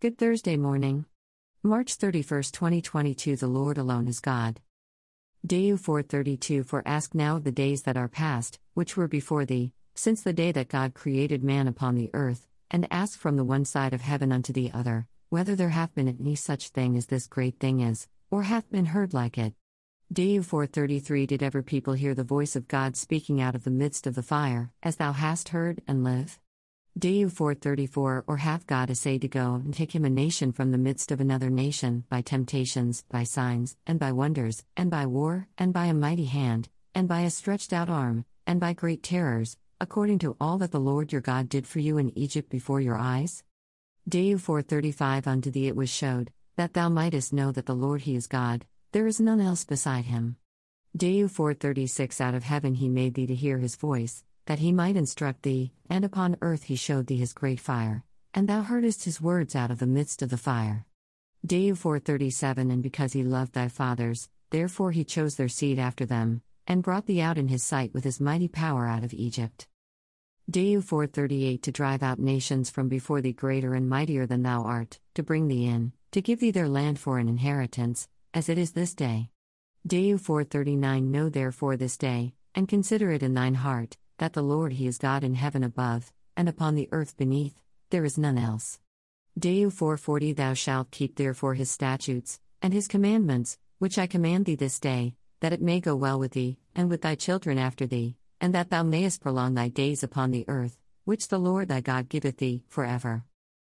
Good Thursday morning. March 31, 2022 The Lord alone is God. Deu 432 For ask now of the days that are past, which were before thee, since the day that God created man upon the earth, and ask from the one side of heaven unto the other, whether there hath been any such thing as this great thing is, or hath been heard like it. Deu 433 Did ever people hear the voice of God speaking out of the midst of the fire, as thou hast heard, and live? Deu 434 Or hath God essayed to go and take him a nation from the midst of another nation, by temptations, by signs, and by wonders, and by war, and by a mighty hand, and by a stretched out arm, and by great terrors, according to all that the Lord your God did for you in Egypt before your eyes? Deu 435 Unto thee it was showed, that thou mightest know that the Lord he is God, there is none else beside him. Deu 436 Out of heaven he made thee to hear his voice, that he might instruct thee, and upon earth he showed thee his great fire, and thou heardest his words out of the midst of the fire. Deu 437 And because he loved thy fathers, therefore he chose their seed after them, and brought thee out in his sight with his mighty power out of Egypt. Deu 438 To drive out nations from before thee greater and mightier than thou art, to bring thee in, to give thee their land for an inheritance, as it is this day. Deu 439 Know therefore this day, and consider it in thine heart, that the Lord He is God in heaven above, and upon the earth beneath, there is none else. Deu 440 Thou shalt keep therefore His statutes, and His commandments, which I command thee this day, that it may go well with thee, and with thy children after thee, and that thou mayest prolong thy days upon the earth, which the Lord thy God giveth thee, for ever.